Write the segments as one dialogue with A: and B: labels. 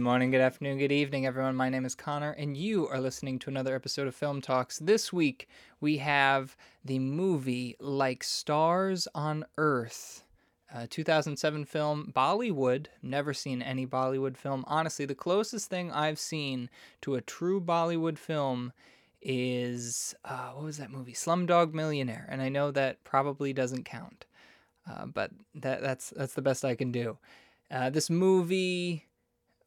A: morning, good afternoon, good evening, everyone. My name is Connor, and you are listening to another episode of Film Talks. This week, we have the movie Like Stars on Earth, a 2007 film, Bollywood. Never seen any Bollywood film. Honestly, the closest thing I've seen to a true Bollywood film is uh, what was that movie? Slumdog Millionaire, and I know that probably doesn't count, uh, but that that's that's the best I can do. Uh, this movie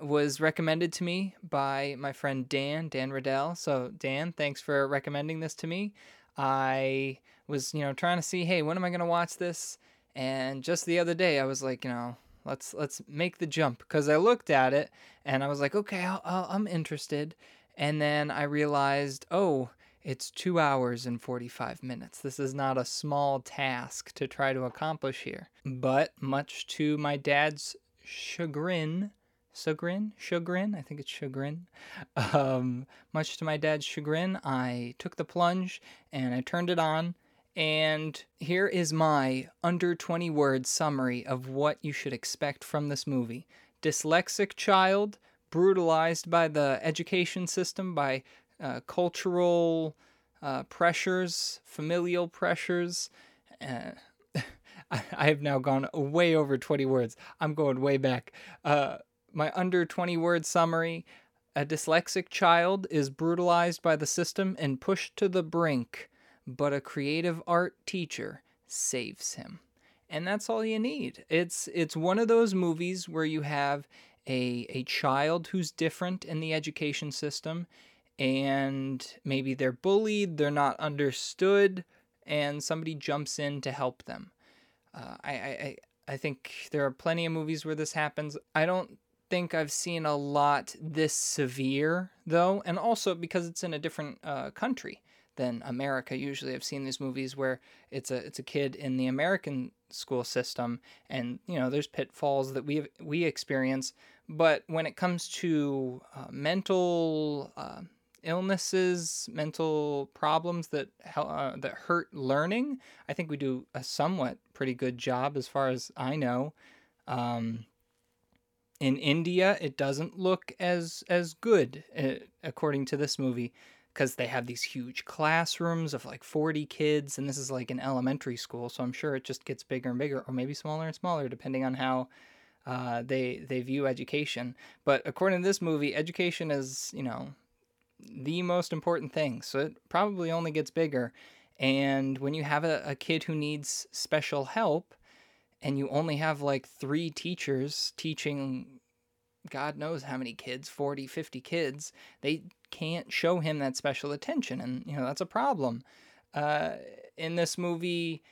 A: was recommended to me by my friend Dan, Dan Riddell. So, Dan, thanks for recommending this to me. I was, you know, trying to see, hey, when am I going to watch this? And just the other day, I was like, you know, let's let's make the jump because I looked at it and I was like, okay, I'll, I'll, I'm interested. And then I realized, oh, it's two hours and 45 minutes. This is not a small task to try to accomplish here. But much to my dad's chagrin, chagrin, chagrin, I think it's chagrin. Um, much to my dad's chagrin, I took the plunge and I turned it on. And here is my under 20 word summary of what you should expect from this movie. Dyslexic child brutalized by the education system, by uh, cultural uh, pressures, familial pressures. Uh, I have now gone way over 20 words. I'm going way back. My under 20 word summary a dyslexic child is brutalized by the system and pushed to the brink, but a creative art teacher saves him. And that's all you need. It's it's one of those movies where you have a a child who's different in the education system and maybe they're bullied, they're not understood, and somebody jumps in to help them. Uh, I, I I think there are plenty of movies where this happens. I don't think I've seen a lot this severe though, and also because it's in a different uh, country than America. Usually, I've seen these movies where it's a it's a kid in the American school system, and you know there's pitfalls that we we experience. But when it comes to uh, mental uh, illnesses, mental problems that uh, that hurt learning, I think we do a somewhat pretty good job, as far as I know. Um, in India, it doesn't look as as good, uh, according to this movie, because they have these huge classrooms of like 40 kids, and this is like an elementary school, so I'm sure it just gets bigger and bigger, or maybe smaller and smaller, depending on how uh, they they view education. But according to this movie, education is you know the most important thing. So it probably only gets bigger. And when you have a, a kid who needs special help and you only have like three teachers teaching God knows how many kids, 40, 50 kids, they can't show him that special attention. And, you know, that's a problem. Uh, in this movie,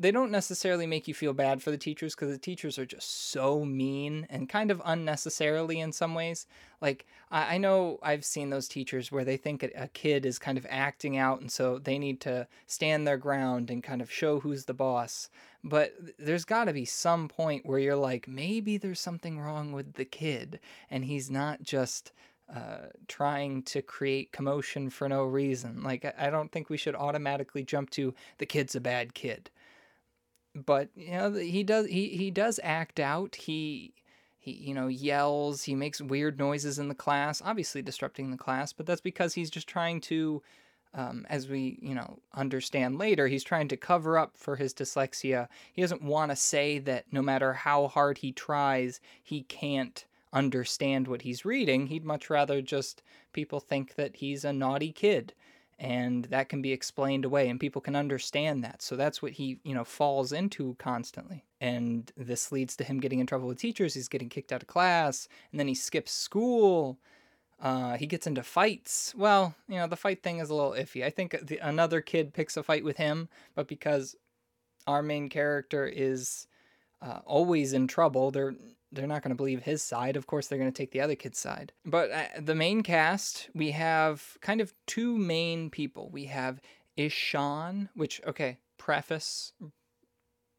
A: they don't necessarily make you feel bad for the teachers because the teachers are just so mean and kind of unnecessarily in some ways. Like, I, I know I've seen those teachers where they think a, a kid is kind of acting out, and so they need to stand their ground and kind of show who's the boss. But there's got to be some point where you're like, maybe there's something wrong with the kid, and he's not just. Uh, trying to create commotion for no reason. Like, I don't think we should automatically jump to the kid's a bad kid but you know he does he he does act out. He he you know yells. He makes weird noises in the class obviously disrupting the class but that's because he's just trying to um, as we you know understand later he's trying to cover up for his dyslexia. He doesn't want to say that no matter how hard he tries he can't understand what he's reading. He'd much rather just people think that he's a naughty kid and that can be explained away and people can understand that. So that's what he you know falls into constantly. And this leads to him getting in trouble with teachers he's getting kicked out of class and then he skips school. Uh, he gets into fights. Well you know the fight thing is a little iffy. I think the, another kid picks a fight with him but because our main character is uh, always in trouble they're they're not going to believe his side. Of course, they're going to take the other kid's side. But uh, the main cast, we have kind of two main people. We have Ishan, which, okay, preface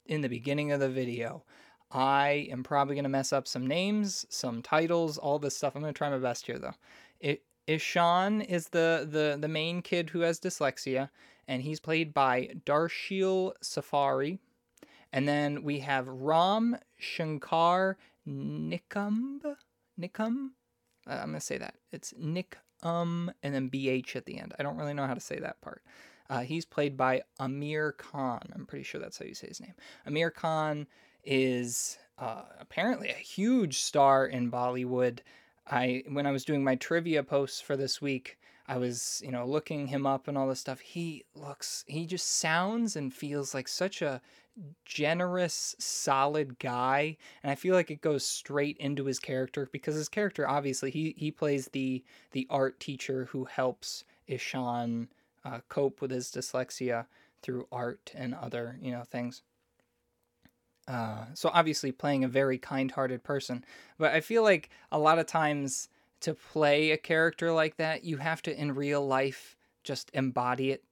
A: in the beginning of the video. I am probably going to mess up some names, some titles, all this stuff. I'm going to try my best here, though. It, Ishan is the, the, the main kid who has dyslexia, and he's played by Darsheel Safary. And then we have Ram Shankar Nikumb, Nikum, Uh, I'm gonna say that it's Nick um and then bh at the end. I don't really know how to say that part. Uh, he's played by Aamir Khan. I'm pretty sure that's how you say his name. Aamir Khan is uh, apparently a huge star in Bollywood. I when I was doing my trivia posts for this week, I was, you know, looking him up and all this stuff. He looks, he just sounds and feels like such a generous, solid guy, and I feel like it goes straight into his character because his character obviously he he plays the the art teacher who helps Ishan uh, cope with his dyslexia through art and other you know things. Uh, so obviously playing a very kind-hearted person, but I feel like a lot of times to play a character like that, you have to in real life just embody it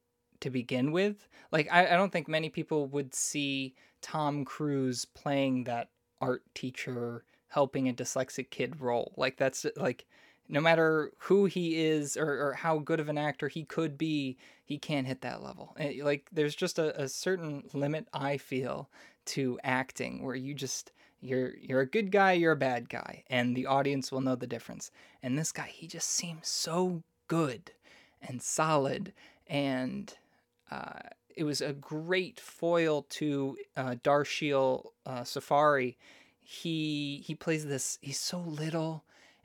A: to begin with. Like I, I don't think many people would see Tom Cruise playing that art teacher helping a dyslexic kid role. Like that's like no matter who he is or, or how good of an actor he could be, he can't hit that level. Eh, like there's just a, a certain limit I feel to acting where you just you're you're a good guy, you're a bad guy, and the audience will know the difference. And this guy, he just seems so good and solid and uh, it was a great foil to uh, Darsheel uh, Safary. He he plays this. He's so little,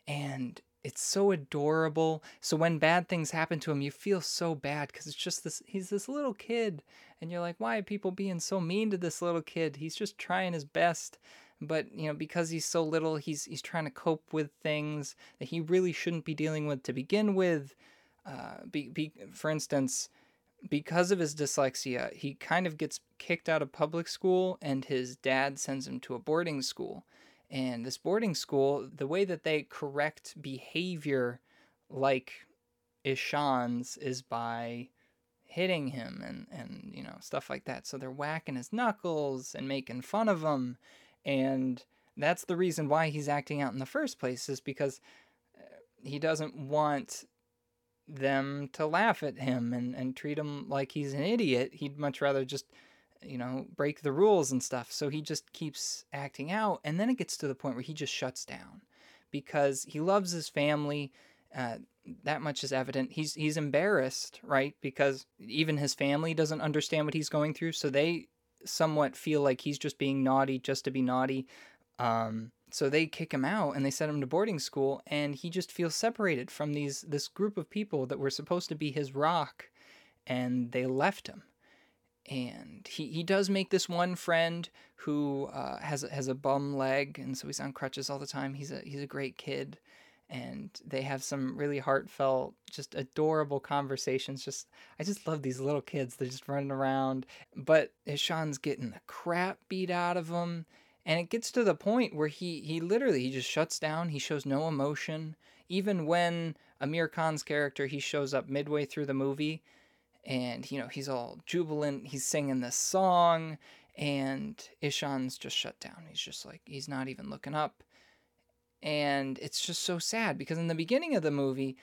A: and it's so adorable. So when bad things happen to him, you feel so bad because it's just this. He's this little kid, and you're like, why are people being so mean to this little kid? He's just trying his best, but you know because he's so little, he's he's trying to cope with things that he really shouldn't be dealing with to begin with. Uh, be, be for instance because of his dyslexia, he kind of gets kicked out of public school, and his dad sends him to a boarding school. And this boarding school, the way that they correct behavior like Ishan's is by hitting him and, and you know stuff like that. So they're whacking his knuckles and making fun of him, and that's the reason why he's acting out in the first place is because uh, he doesn't want them to laugh at him and, and treat him like he's an idiot. He'd much rather just, you know, break the rules and stuff. So he just keeps acting out. And then it gets to the point where he just shuts down because he loves his family. Uh, that much is evident. He's he's embarrassed, right? Because even his family doesn't understand what he's going through, so they somewhat feel like he's just being naughty just to be naughty. Um, so they kick him out and they send him to boarding school and he just feels separated from these this group of people that were supposed to be his rock and they left him. And he, he does make this one friend who uh, has has a bum leg and so he's on crutches all the time. He's a he's a great kid and they have some really heartfelt just adorable conversations. Just i just love these little kids. They're just running around. But ishan's getting the crap beat out of him and it gets to the point where he he literally he just shuts down. He shows no emotion. Even when Aamir khan's character he shows up midway through the movie and you know he's all jubilant. He's singing this song and ishan's just shut down. He's just like he's not even looking up. And it's just so sad because in the beginning of the movie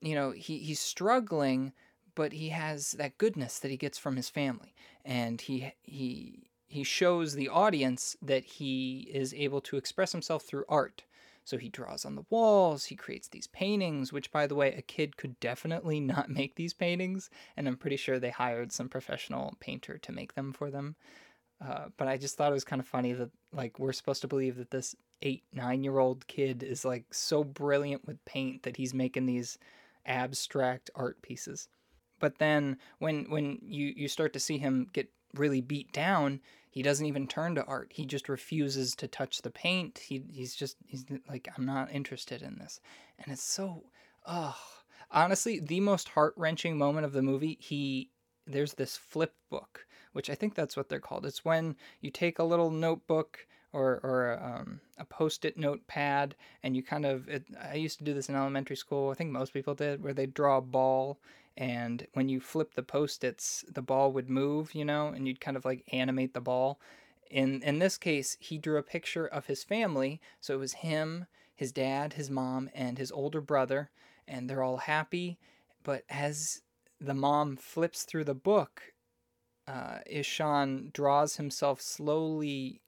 A: you know he he's struggling but he has that goodness that he gets from his family. And he he he shows the audience that he is able to express himself through art. So he draws on the walls, he creates these paintings, which, by the way, a kid could definitely not make these paintings, and I'm pretty sure they hired some professional painter to make them for them. Uh, but I just thought it was kind of funny that, like, we're supposed to believe that this eight, nine year old kid is, like, so brilliant with paint that he's making these abstract art pieces. But then when when you, you start to see him get really beat down, he doesn't even turn to art. He just refuses to touch the paint. He he's just he's like I'm not interested in this. And it's so oh honestly the most heart-wrenching moment of the movie he there's this flip book which i think that's what they're called it's when you take a little notebook or, or um, a post-it notepad and you kind of it, i used to do this in elementary school i think most people did where they draw a ball and when you flip the post-its the ball would move you know and you'd kind of like animate the ball. In in this case he drew a picture of his family so it was him his dad his mom and his older brother and they're all happy. But as the mom flips through the book uh, ishan draws himself slowly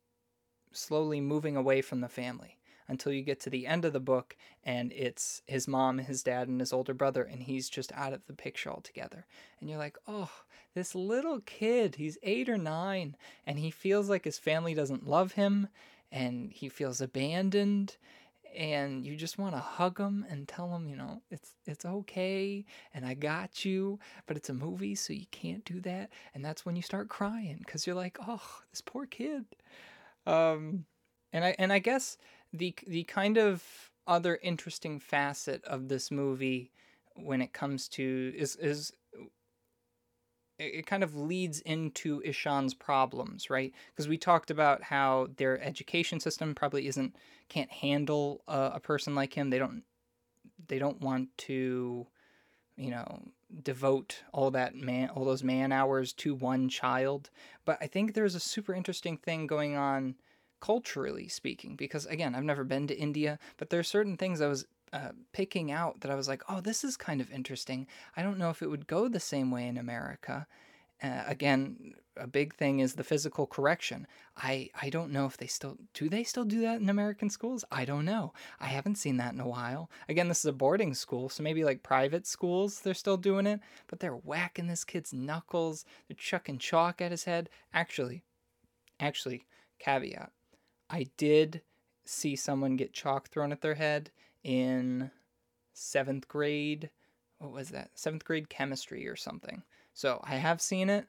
A: slowly moving away from the family until you get to the end of the book and it's his mom, his dad, and his older brother, and he's just out of the picture altogether. And you're like, oh, this little kid, he's eight or nine, and he feels like his family doesn't love him and he feels abandoned and you just want to hug him and tell him, you know, it's it's okay and I got you, but it's a movie so you can't do that. And that's when you start crying cuz you're like, "Oh, this poor kid." Um and I and I guess the the kind of other interesting facet of this movie when it comes to is is it kind of leads into Ishan's problems, right? Because we talked about how their education system probably isn't can't handle a, a person like him. They don't they don't want to, you know, devote all that man all those man hours to one child. But I think there's a super interesting thing going on culturally speaking because again, I've never been to India, but there are certain things I was uh, picking out that I was like, oh, this is kind of interesting. I don't know if it would go the same way in America. Uh, again, a big thing is the physical correction. I, I don't know if they still do they still do that in American schools? I don't know. I haven't seen that in a while. Again, this is a boarding school, so maybe like private schools they're still doing it, but they're whacking this kid's knuckles, they're chucking chalk at his head. Actually, actually, caveat. I did see someone get chalk thrown at their head in seventh grade. What was that? Seventh grade chemistry or something. So I have seen it,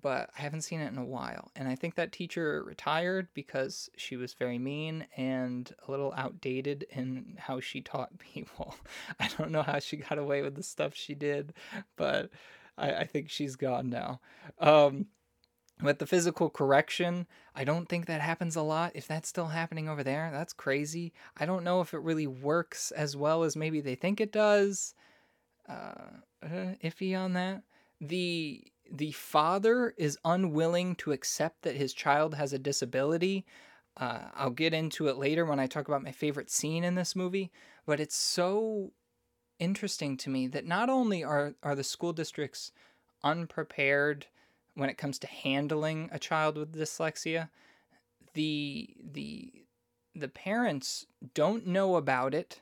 A: but I haven't seen it in a while. And I think that teacher retired because she was very mean and a little outdated in how she taught people. I don't know how she got away with the stuff she did, but I, I think she's gone now. Um, with the physical correction, I don't think that happens a lot. If that's still happening over there, that's crazy. I don't know if it really works as well as maybe they think it does. Uh, uh, iffy on that. The the father is unwilling to accept that his child has a disability. Uh, I'll get into it later when I talk about my favorite scene in this movie, but it's so interesting to me that not only are are the school districts unprepared when it comes to handling a child with dyslexia, the the the parents don't know about it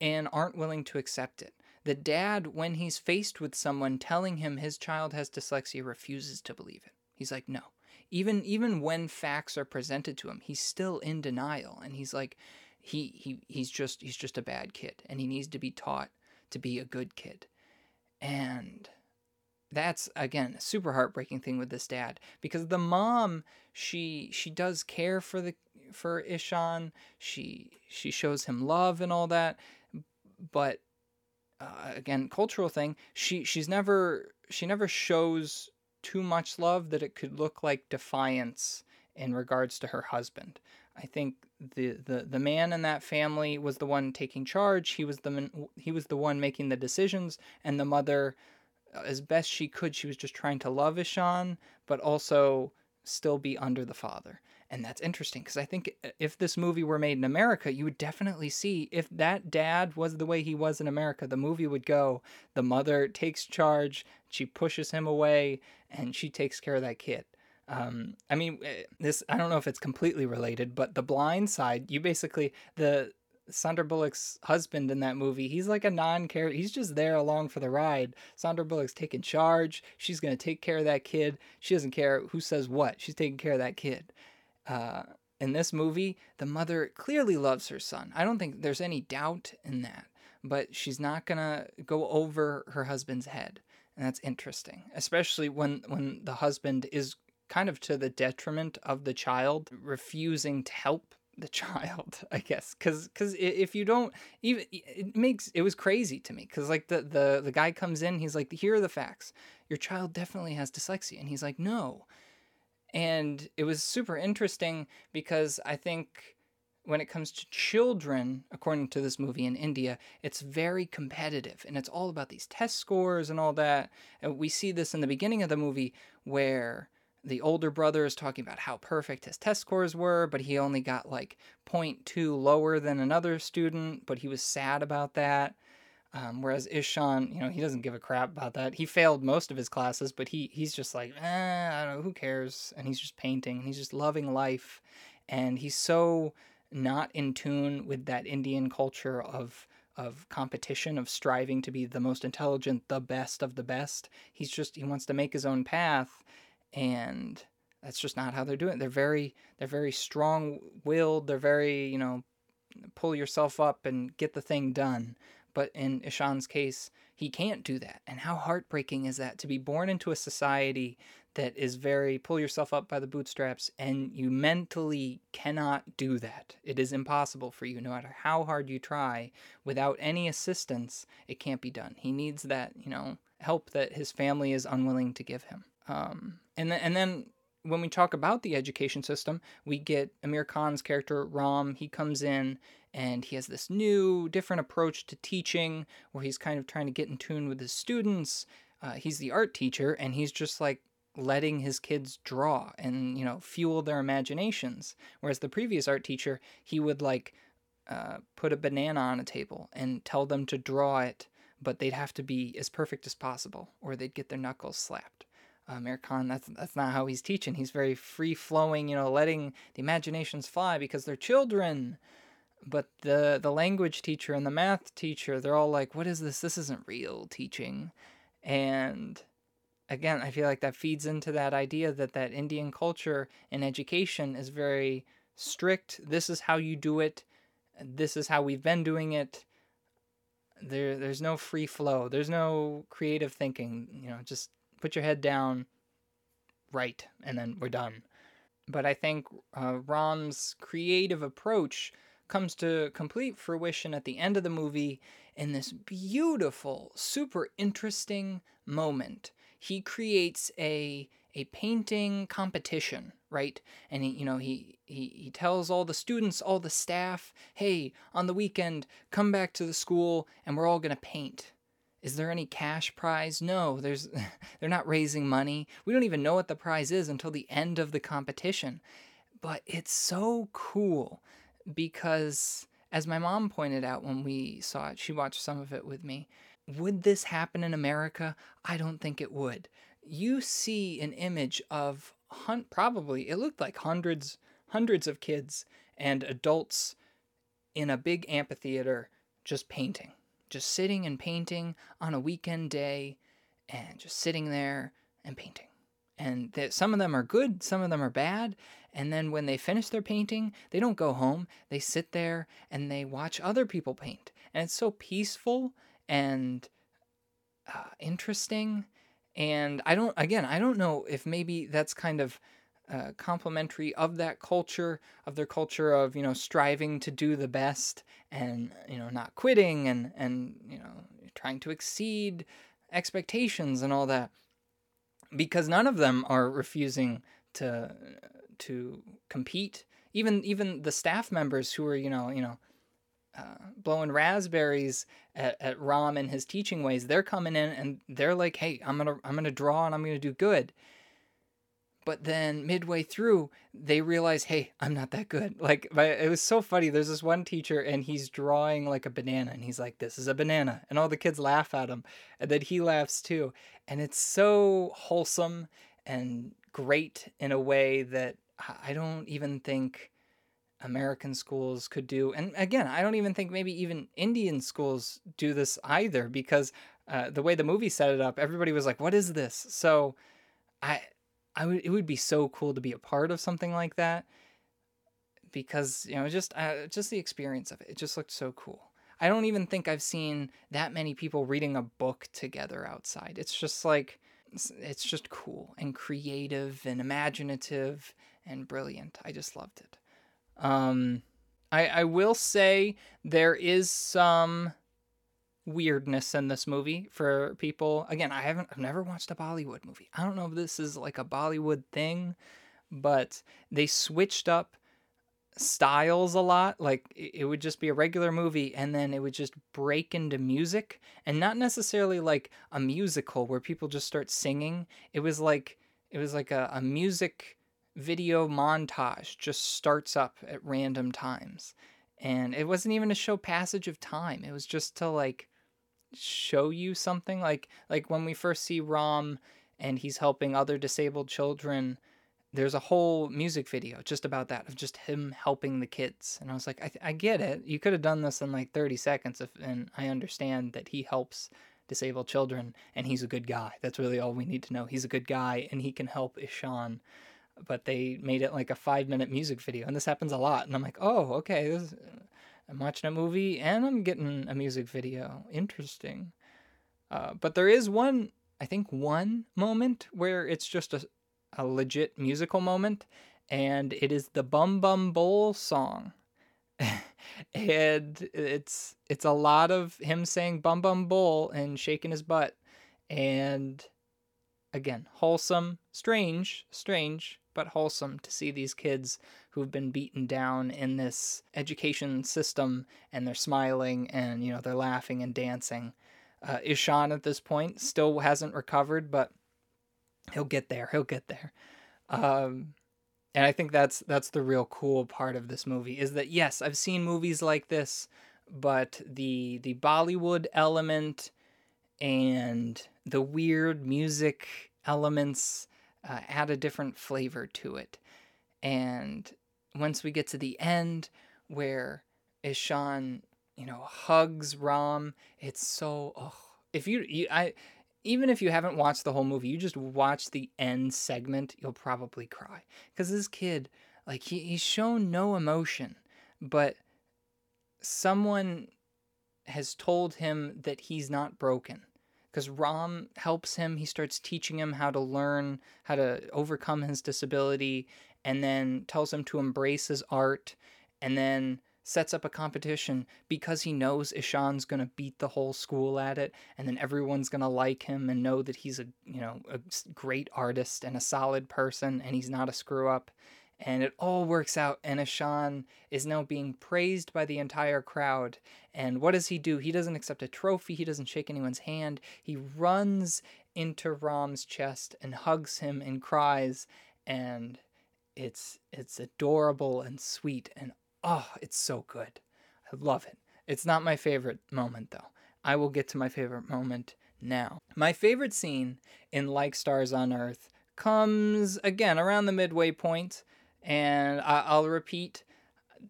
A: and aren't willing to accept it. The dad, when he's faced with someone telling him his child has dyslexia, refuses to believe it. He's like, no. Even even when facts are presented to him, he's still in denial, and he's like, he he he's just he's just a bad kid, and he needs to be taught to be a good kid. And that's again a super heartbreaking thing with this dad because the mom she she does care for the for Ishan. She she shows him love and all that but uh, again cultural thing she she's never she never shows too much love that it could look like defiance in regards to her husband. I think the, the the man in that family was the one taking charge. He was the he was the one making the decisions and the mother as best she could, she was just trying to love Ishan, but also still be under the father. And that's interesting because I think if this movie were made in America, you would definitely see if that dad was the way he was in America, the movie would go the mother takes charge, she pushes him away, and she takes care of that kid. Um, I mean, eh, this I don't know if it's completely related, but the blind side, you basically the Sandra Bullock's husband in that movie, he's like a non character. He's just there along for the ride. Sandra Bullock's taking charge. She's to take care of that kid. She doesn't care who says what. She's taking care of that kid. Uh, in this movie, the mother clearly loves her son. I don't think there's any doubt in that. But she's not to go over her husband's head. And that's interesting, especially when, when the husband is kind of to the detriment of the child, refusing to help the child i guess because because if you don't even it makes it was crazy to me because like the, the the guy comes in he's like here are the facts. Your child definitely has dyslexia. And he's like no. And it was super interesting because i think when it comes to children according to this movie in india it's very competitive and it's all about these test scores and all that. And we see this in the beginning of the movie where the older brother is talking about how perfect his test scores were, but he only got like 0.2 lower than another student, but he was sad about that. Um, whereas Ishan, you know, he doesn't give a crap about that. He failed most of his classes, but he he's just like, eh, I don't know, who cares? And he's just painting, and he's just loving life, and he's so not in tune with that Indian culture of of competition, of striving to be the most intelligent, the best of the best. He's just he wants to make his own path and that's just not how they're doing it. They're very they're very strong-willed. They're very, you know, pull yourself up and get the thing done. But in Ishan's case, he can't do that. And how heartbreaking is that to be born into a society that is very pull yourself up by the bootstraps and you mentally cannot do that. It is impossible for you no matter how hard you try without any assistance, it can't be done. He needs that, you know, help that his family is unwilling to give him. Um, and then, and then when we talk about the education system, we get Aamir Khan's character Ram. He comes in and he has this new, different approach to teaching where he's kind of trying to get in tune with his students. Uh, he's the art teacher and he's just like letting his kids draw and you know fuel their imaginations whereas the previous art teacher he would like uh, put a banana on a table and tell them to draw it but they'd have to be as perfect as possible or they'd get their knuckles slapped Khan, that's that's not how he's teaching. He's very free flowing, you know, letting the imaginations fly because they're children. But the the language teacher and the math teacher, they're all like, "What is this? This isn't real teaching." And again, I feel like that feeds into that idea that that Indian culture and education is very strict. This is how you do it. This is how we've been doing it. There, there's no free flow. There's no creative thinking. You know, just put your head down, right, and then we're done. But I think uh, Ram's creative approach comes to complete fruition at the end of the movie in this beautiful, super interesting moment. He creates a a painting competition, right? And he, you know, he, he he tells all the students, all the staff, "Hey, on the weekend, come back to the school and we're all to paint." Is there any cash prize? No, there's they're not raising money. We don't even know what the prize is until the end of the competition. But it's so cool because as my mom pointed out when we saw it, she watched some of it with me. Would this happen in America? I don't think it would. You see an image of hunt probably it looked like hundreds hundreds of kids and adults in a big amphitheater just painting just sitting and painting on a weekend day and just sitting there and painting. And that some of them are good, some of them are bad. And then when they finish their painting, they don't go home. They sit there and they watch other people paint. And it's so peaceful and uh, interesting. And I don't, again, I don't know if maybe that's kind of uh, complementary of that culture, of their culture of you know striving to do the best and you know not quitting and and you know trying to exceed expectations and all that, because none of them are refusing to to compete. Even even the staff members who are you know you know uh, blowing raspberries at, at Ram and his teaching ways, they're coming in and they're like, "Hey, I'm gonna I'm gonna draw and I'm gonna do good." But then midway through they realize hey i'm not that good. Like it was so funny. There's this one teacher and he's drawing like a banana and he's like this is a banana. And all the kids laugh at him and then he laughs too. And it's so wholesome and great in a way that i don't even think american schools could do. And again i don't even think maybe even indian schools do this either because uh, the way the movie set it up everybody was like what is this? So i I would it would be so cool to be a part of something like that because you know just uh, just the experience of it it just looked so cool. I don't even think I've seen that many people reading a book together outside. It's just like it's, just cool and creative and imaginative and brilliant. I just loved it. Um I I will say there is some weirdness in this movie for people. Again, I haven't I've never watched a Bollywood movie. I don't know if this is like a Bollywood thing, but they switched up styles a lot. Like it would just be a regular movie and then it would just break into music and not necessarily like a musical where people just start singing. It was like it was like a, a music video montage just starts up at random times. And it wasn't even to show passage of time. It was just to like show you something? Like like when we first see Rom and he's helping other disabled children there's a whole music video just about that of just him helping the kids. And i was like i, I get it. You could have done this in like 30 seconds if, and i understand that he helps disabled children and he's a good guy. That's really all we need to know. He's a good guy and he can help ishan. But they made it like a five minute music video and this happens a lot and i'm like oh okay this, i'm watching a movie and i'm getting a music video. Interesting. Uh, but there is one i think one moment where it's just a, a legit musical moment and it is the Bum Bum Bole song. And it's it's a lot of him saying Bum Bum Bole and shaking his butt. And again wholesome strange strange but wholesome to see these kids who've been beaten down in this education system and they're smiling and you know they're laughing and dancing uh, ishan at this point still hasn't recovered but he'll get there he'll get there um, and I think that's that's the real cool part of this movie is that yes, I've seen movies like this, but the the Bollywood element and the weird music elements uh, add a different flavor to it. And once we get to the end where Ishan, you know, hugs Ram, it's so oh, if you, you I even if you haven't watched the whole movie, you just watch the end segment, you'll probably cry. Because this kid, like, he, he's shown no emotion, but someone has told him that he's not broken. Because Ram helps him, he starts teaching him how to learn, how to overcome his disability, and then tells him to embrace his art, and then sets up a competition because he knows Ishan's going to beat the whole school at it and then everyone's going to like him and know that he's a, you know, a great artist and a solid person and he's not a screw up. And it all works out and Ishan is now being praised by the entire crowd. And what does he do? He doesn't accept a trophy. He doesn't shake anyone's hand. He runs into Ram's chest and hugs him and cries. And it's it's adorable and sweet and Oh, it's so good. I love it. It's not my favorite moment, though. I will get to my favorite moment now. My favorite scene in Like Stars on Earth comes again around the midway point, and I'll repeat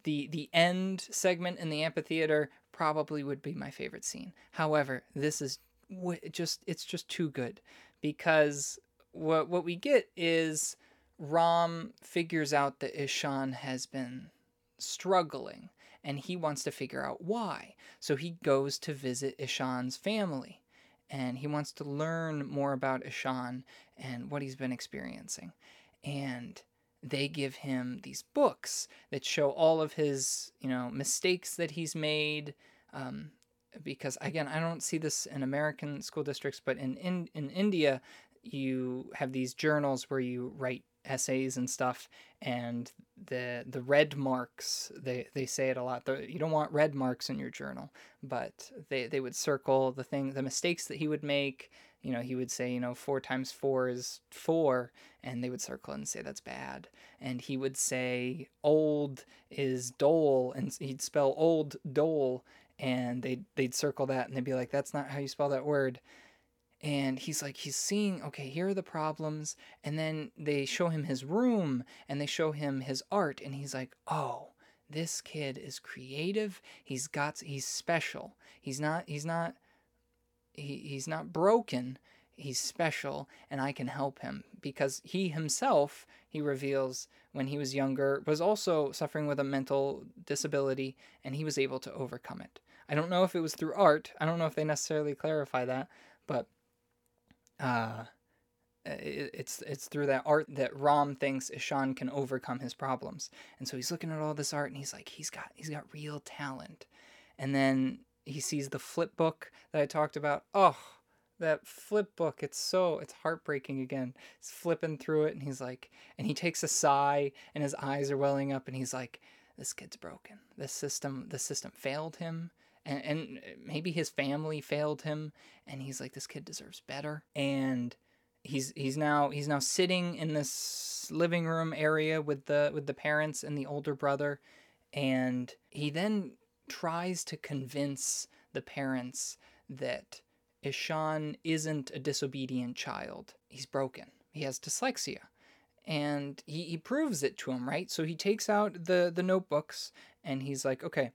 A: the the end segment in the amphitheater probably would be my favorite scene. However, this is just it's just too good because what what we get is Ram figures out that Ishan has been struggling and he wants to figure out why. So he goes to visit Ishan's family and he wants to learn more about Ishan and what he's been experiencing. And they give him these books that show all of his, you know, mistakes that he's made. Um, because again, I don't see this in American school districts, but in, in in India, you have these journals where you write essays and stuff and the the red marks they they say it a lot the, you don't want red marks in your journal but they they would circle the thing the mistakes that he would make. You know he would say you know four times four is four and they would circle and say that's bad. And he would say old is dole and he'd spell old dole and they'd they'd circle that and they'd be like that's not how you spell that word and he's like he's seeing okay here are the problems and then they show him his room and they show him his art and he's like oh this kid is creative. He's got he's special. He's not he's not he, he's not broken. He's special and i can help him. Because he himself he reveals when he was younger was also suffering with a mental disability and he was able to overcome it. I don't know if it was through art. I don't know if they necessarily clarify that but uh, it's it's through that art that Ram thinks Ishan can overcome his problems. And so he's looking at all this art and he's like, he's got he's got real talent. And then he sees the flip book that I talked about. Oh, that flip book, it's so it's heartbreaking again. He's flipping through it and he's like and he takes a sigh and his eyes are welling up and he's like, This kid's broken. This system the system failed him and, and maybe his family failed him and he's like this kid deserves better and he's he's now he's now sitting in this living room area with the with the parents and the older brother and he then tries to convince the parents that Ishan isn't a disobedient child. He's broken. He has dyslexia. and he, he proves it to him, right? So he takes out the the notebooks and he's like, okay,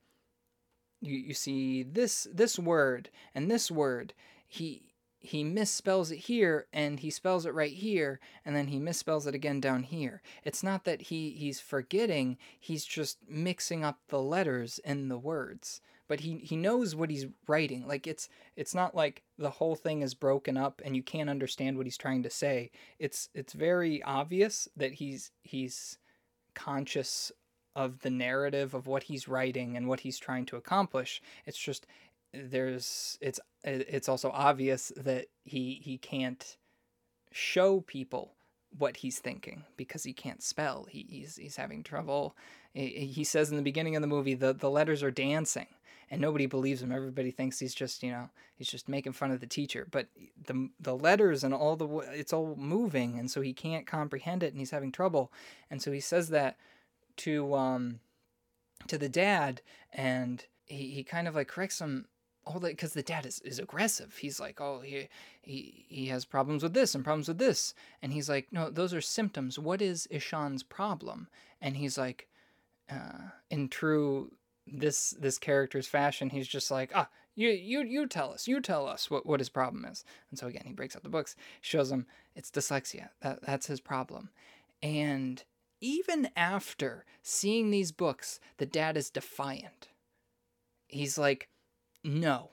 A: you, you see this this word and this word. He he misspells it here and he spells it right here and then he misspells it again down here. It's not that he he's forgetting, he's just mixing up the letters in the words. But he he knows what he's writing. Like it's it's not like the whole thing is broken up and you can't understand what he's trying to say. It's it's very obvious that he's he's conscious of the narrative of what he's writing and what he's trying to accomplish. It's just there's it's it's also obvious that he he can't show people what he's thinking because he can't spell. He, he's he's having trouble. He, says in the beginning of the movie the the letters are dancing and nobody believes him. Everybody thinks he's just you know he's just making fun of the teacher. But the the letters and all the it's all moving, and so he can't comprehend it, and he's having trouble. And so he says that to um to the dad, and he, he kind of like corrects him all that because the dad is, is aggressive. He's like, oh, he, he he has problems with this and problems with this, and he's like, no, those are symptoms. What is Ishan's problem? And he's like, uh, in true this this character's fashion, he's just like, ah, you you you tell us, you tell us what what his problem is. And so again, he breaks out the books, shows him it's dyslexia. That that's his problem, and even after seeing these books, the dad is defiant. He's like no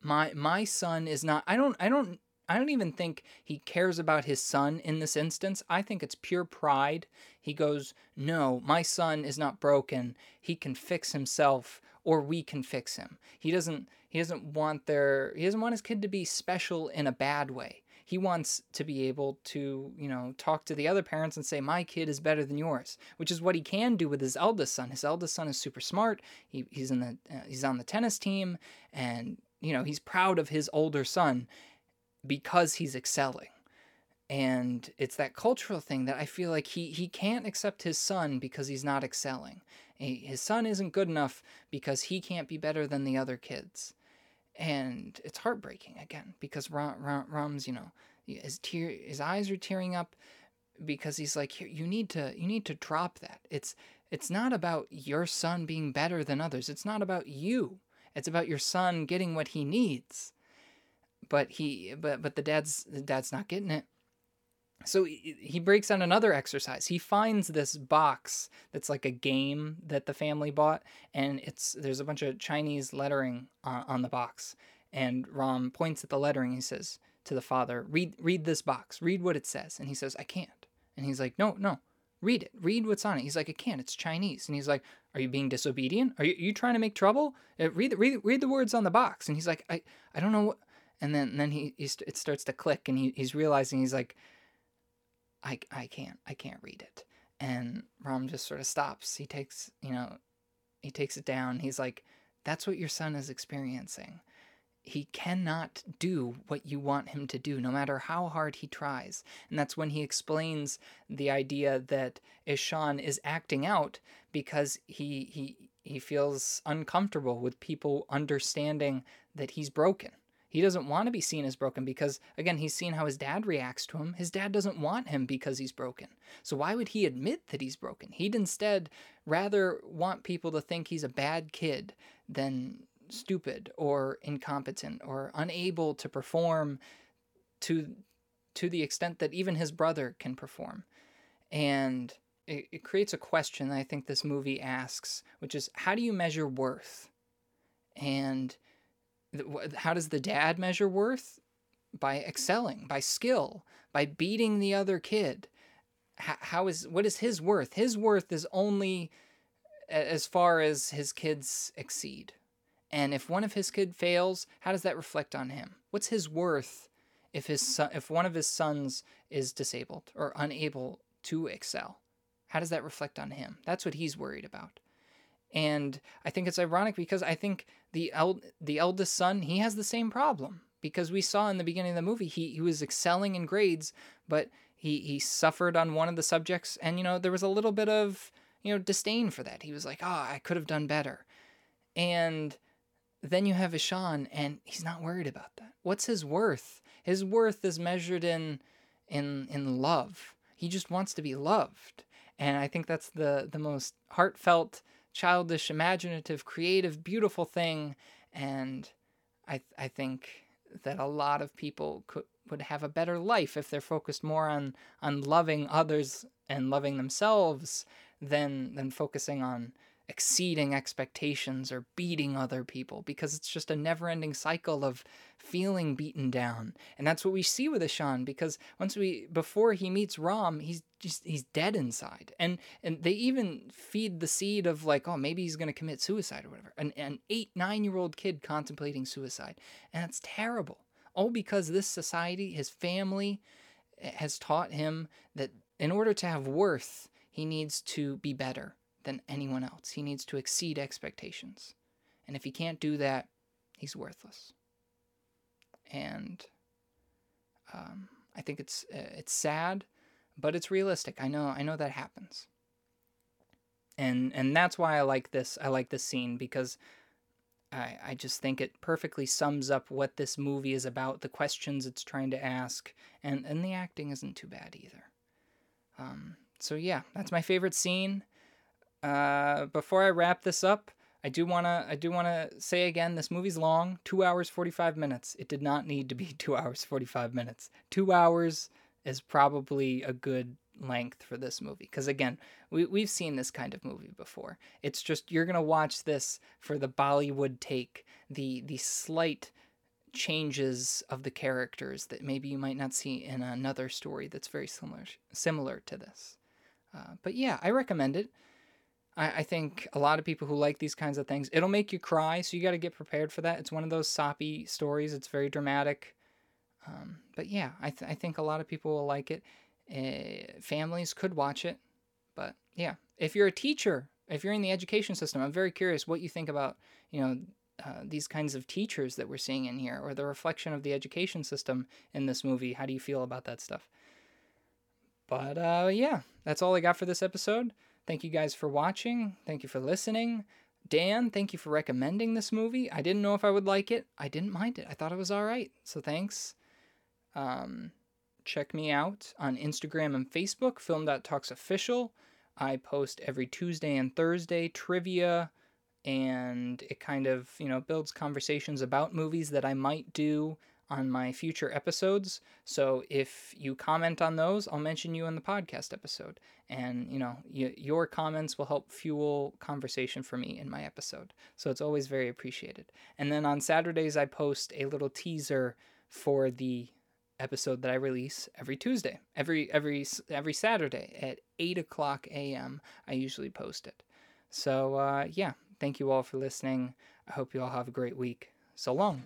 A: my my son is not i don't i don't i don't even think he cares about his son in this instance. I think it's pure pride. He goes no my son is not broken. He can fix himself or we can fix him. He doesn't he doesn't want their he doesn't want his kid to be special in a bad way he wants to be able to, you know, talk to the other parents and say, my kid is better than yours, which is what he can do with his eldest son. His eldest son is super smart. He, he's in the uh, he's on the tennis team, and you know he's proud of his older son because he's excelling. And it's that cultural thing that I feel like he he can't accept his son because he's not excelling. His son isn't good enough because he can't be better than the other kids and it's heartbreaking again because Ram, Ram's you know his tear his eyes are tearing up because he's like you need to you need to drop that. It's it's not about your son being better than others. It's not about you. It's about your son getting what he needs. But he but but the dad's the dad's not getting it so he breaks down another exercise. He finds this box that's like a game that the family bought, and it's there's a bunch of Chinese lettering on, on the box. And Rom points at the lettering. He says to the father, "Read, read this box. Read what it says." And he says, "I can't." And he's like, "No, no, read it. Read what's on it." He's like, "I can't. It's Chinese." And he's like, "Are you being disobedient? Are you, are you trying to make trouble? Uh, read, read, read the words on the box." And he's like, "I, I don't know." What... And then, and then he, he, it starts to click, and he, he's realizing he's like I, I can't I can't read it. And Ram just sort of stops. He takes, you know, he takes it down. He's like, that's what your son is experiencing. He cannot do what you want him to do, no matter how hard he tries. And that's when he explains the idea that Ishan is acting out because he he he feels uncomfortable with people understanding that he's broken he doesn't want to be seen as broken because, again, he's seen how his dad reacts to him. His dad doesn't want him because he's broken. So why would he admit that he's broken? He'd instead rather want people to think he's a bad kid than stupid or incompetent or unable to perform to to the extent that even his brother can perform. And it, it creates a question I think this movie asks, which is how do you measure worth? And how does the dad measure worth? By excelling, by skill, by beating the other kid. How is what is his worth? His worth is only as far as his kids exceed. And if one of his kid fails, how does that reflect on him? What's his worth if his son, if one of his sons is disabled or unable to excel? How does that reflect on him? That's what he's worried about. And I think it's ironic because I think the el- the eldest son he has the same problem because we saw in the beginning of the movie he, he was excelling in grades, but he he suffered on one of the subjects, and you know there was a little bit of you know disdain for that. He was like, "Oh, I could have done better," and then you have Ishan, and he's not worried about that. What's his worth? His worth is measured in in in love. he just wants to be loved. And I think that's the the most heartfelt, childish, imaginative, creative, beautiful thing and I I think that a lot of people could would have a better life if they're focused more on on loving others and loving themselves than than focusing on exceeding expectations or beating other people because it's just a never-ending cycle of feeling beaten down. And that's what we see with Ishan because once we before he meets Ram he's just he's dead inside. And and they even feed the seed of like oh maybe he's going to commit suicide or whatever. An, an eight nine year old kid contemplating suicide. And it's terrible. All because this society his family eh, has taught him that in order to have worth he needs to be better than anyone else. He needs to exceed expectations. And if he can't do that, he's worthless. And um, I think it's uh, it's sad, but it's realistic. I know I know that happens. And and that's why I like this. I like this scene because I I just think it perfectly sums up what this movie is about, the questions it's trying to ask, and and the acting isn't too bad either. Um, so yeah, that's my favorite scene. Uh, before I wrap this up, I do wanna I do wanna say again, this movie's long, two hours forty five minutes. It did not need to be two hours forty five minutes. Two hours is probably a good length for this movie because again we, we've seen this kind of movie before it's just you're gonna watch this for the bollywood take the the slight changes of the characters that maybe you might not see in another story that's very similar similar to this uh, but yeah i recommend it I, I think a lot of people who like these kinds of things, it'll make you cry, so you got to get prepared for that. It's one of those soppy stories. It's very dramatic. Um, but yeah, I, th- I think a lot of people will like it. Uh, families could watch it, but yeah, if you're a teacher, if you're in the education system, I'm very curious what you think about you know uh, these kinds of teachers that we're seeing in here, or the reflection of the education system in this movie. How do you feel about that stuff? But uh, yeah, that's all I got for this episode. Thank you guys for watching. Thank you for listening. Dan, thank you for recommending this movie. I didn't know if I would like it. I didn't mind it. I thought it was all right. So thanks. Um, check me out on Instagram and Facebook, Film.Talks Official. I post every Tuesday and Thursday trivia, and it kind of, you know, builds conversations about movies that I might do on my future episodes. So if you comment on those, I'll mention you in the podcast episode. And, you know, y- your comments will help fuel conversation for me in my episode. So it's always very appreciated. And then on Saturdays, I post a little teaser for the episode that I release every Tuesday, every every every Saturday at eight o'clock a.m. I usually post it. So uh, yeah, thank you all for listening. I hope you all have a great week. So long.